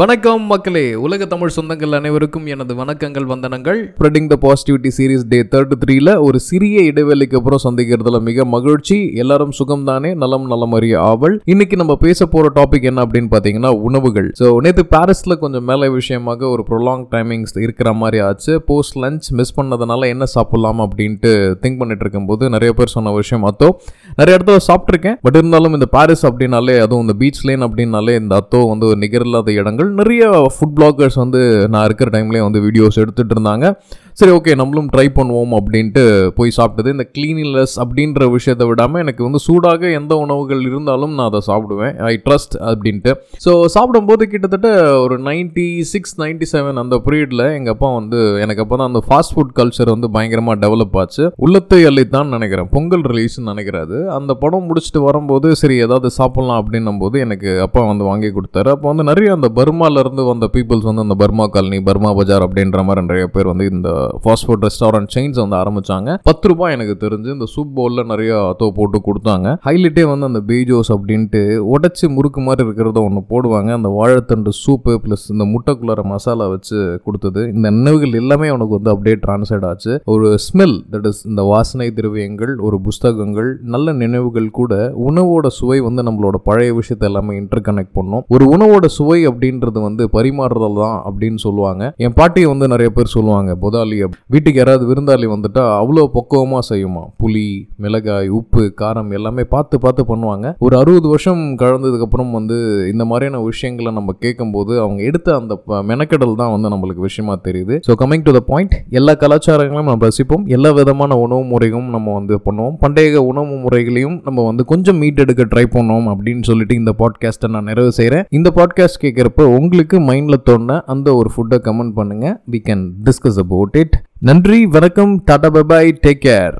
வணக்கம் மக்களே. உலக தமிழ் சொந்தங்கள் அனைவருக்கும் எனது வணக்கங்கள் வந்தனங்கள். Spreading the positivity series day thirty த்ரீல ஒரு சிறிய இடைவெளிக்கு அப்புறம் சந்திக்கிறதுல மிக மகிழ்ச்சி. எல்லாரும் சுகம் தானே நலம் நலம் அறிய ஆவல். இன்னைக்கு நம்ம பேச போற டாபிக் என்ன அப்படின்னு பாத்தீங்கன்னா உணவுகள். ஸோ நேற்று பாரிஸ்ல கொஞ்சம் மேலே விஷயமாக ஒரு ப்ரொலாங் டைமிங்ஸ் இருக்கிற மாதிரி ஆச்சு. போஸ்ட் லஞ்ச் மிஸ் பண்ணதுனால என்ன சாப்பிடலாம் அப்படின்ட்டு திங்க் பண்ணிட்டு இருக்கும்போது நிறைய பேர் சொன்ன விஷயம். அத்தோ நிறைய இடத்துல சாப்பிட்ருக்கேன் பட் இருந்தாலும் இந்த பாரிஸ் அப்படின்னாலே அதுவும் இந்த பீச் லேன் அப்படின்னாலே இந்த அத்தோ வந்து ஒரு நிகரில்லாத இடங்கள். நிறைய ஃபுட் பிளாகர்ஸ் வந்து நான் இருக்கிற டைம்லேயே வந்து வீடியோஸ் எடுத்துகிட்டு இருந்தாங்க. சரி ஓகே நம்மளும் ட்ரை பண்ணுவோம் அப்படின்ட்டு போய் சாப்பிட்டது. இந்த கிளீனினஸ் அப்படின்ற விஷயத்தை விடாமல் எனக்கு வந்து சூடாக எந்த உணவுகள் இருந்தாலும் நான் அதை சாப்பிடுவேன். ஐ ட்ரஸ்ட் அப்படின்ட்டு. ஸோ சாப்பிடும்போது கிட்டத்தட்ட ஒரு நைன்டி சிக்ஸ் நைன்டி செவன் அந்த பீரியடில் எங்கள் அப்பா வந்து எனக்கு அப்போ தான் அந்த ஃபாஸ்ட் ஃபுட் கல்ச்சர் வந்து பயங்கரமாக டெவலப் ஆச்சு. உள்ளத்தை அள்ளித்தான் நினைக்கிறேன். பொங்கல் ரிலீஸ்னு நினைக்கிறாரு. அந்த படம் முடிச்சுட்டு வரும்போது சரி ஏதாவது சாப்பிட்லாம் அப்படின்னும் போது எனக்கு அப்பா வந்து வாங்கி கொடுத்தாரு. அப்போ வந்து நிறைய அந்த பர்மாவிலேருந்து வந்த பீப்புள்ஸ் வந்து அந்த பர்மா காலனி பர்மா பஜார் அப்படின்ற மாதிரி நிறைய பேர் வந்து இந்த ஃபாஸ்ட் ஃபுட் ரெஸ்டாரண்ட் செயின்ஸ் வந்து ஆரம்பிச்சாங்க. பத்து ரூபாய் எனக்கு தெரிஞ்சு இந்த சூப் பவுலில் நிறைய அத்தோ போட்டு கொடுத்தாங்க. ஹைலைட்டே வந்து அந்த பீஜோஸ் அப்படின்ட்டு உடச்சி முறுக்கு மாதிரி இருக்கிறத ஒன்று போடுவாங்க. அந்த வாழைத்தண்டு சூப்பு ப்ளஸ் இந்த முட்டைக்குள்ளார மசாலா வச்சு கொடுத்தது. இந்த நினைவுகள் எல்லாமே உனக்கு வந்து அப்படியே டிரான்ஸ்லேட் ஆச்சு. ஒரு ஸ்மெல் தட் இஸ் இந்த வாசனை திரவியங்கள் ஒரு புஸ்தகங்கள் நல்ல நினைவுகள் கூட உணவோட சுவை வந்து நம்மளோட பழைய விஷயத்தை எல்லாமே இன்டர் கனெக்ட் பண்ணும். ஒரு உணவோட சுவை அப்படின்றது வந்து பரிமாறுதல் தான் அப்படின்னு சொல்லுவாங்க. என் பாட்டியை வந்து நிறைய பேர் சொல்லுவாங்க புதாலி விருந்தாளி வீட்டுக்கு யாராவது விருந்தாளி வந்துட்டா அவ்வளோ பக்குவமாக செய்யுமா? புளி மிளகாய் உப்பு காரம் எல்லாமே பார்த்து பார்த்து பண்ணுவாங்க. ஒரு அறுபது வருஷம் கலந்ததுக்கப்புறம் வந்து இந்த மாதிரியான விஷயங்களை நம்ம கேட்கும்போது அவங்க எடுத்த அந்த ப- மெனக்கெடல் தான் வந்து நம்மளுக்கு விஷயமா தெரியுது. So coming to the point எல்லா கலாச்சாரங்களையும் நம்ம ரசிப்போம். எல்லா விதமான உணவு முறையும் நம்ம வந்து பண்ணுவோம். பண்டைய உணவு முறைகளையும் நம்ம வந்து கொஞ்சம் மீட் எடுக்க ட்ரை பண்ணுவோம் அப்படின்னு சொல்லிட்டு இந்த பாட்காஸ்ட்டை நான் நிறைவு செய்கிறேன் இந்த பாட்காஸ்ட் கேட்குறப்ப உங்களுக்கு மைண்டில் தோணுன அந்த ஒரு ஃபுட்டை கமெண்ட் பண்ணுங்க. We can discuss about it நன்றி வணக்கம் டாடா பபாய் டேக் கேர்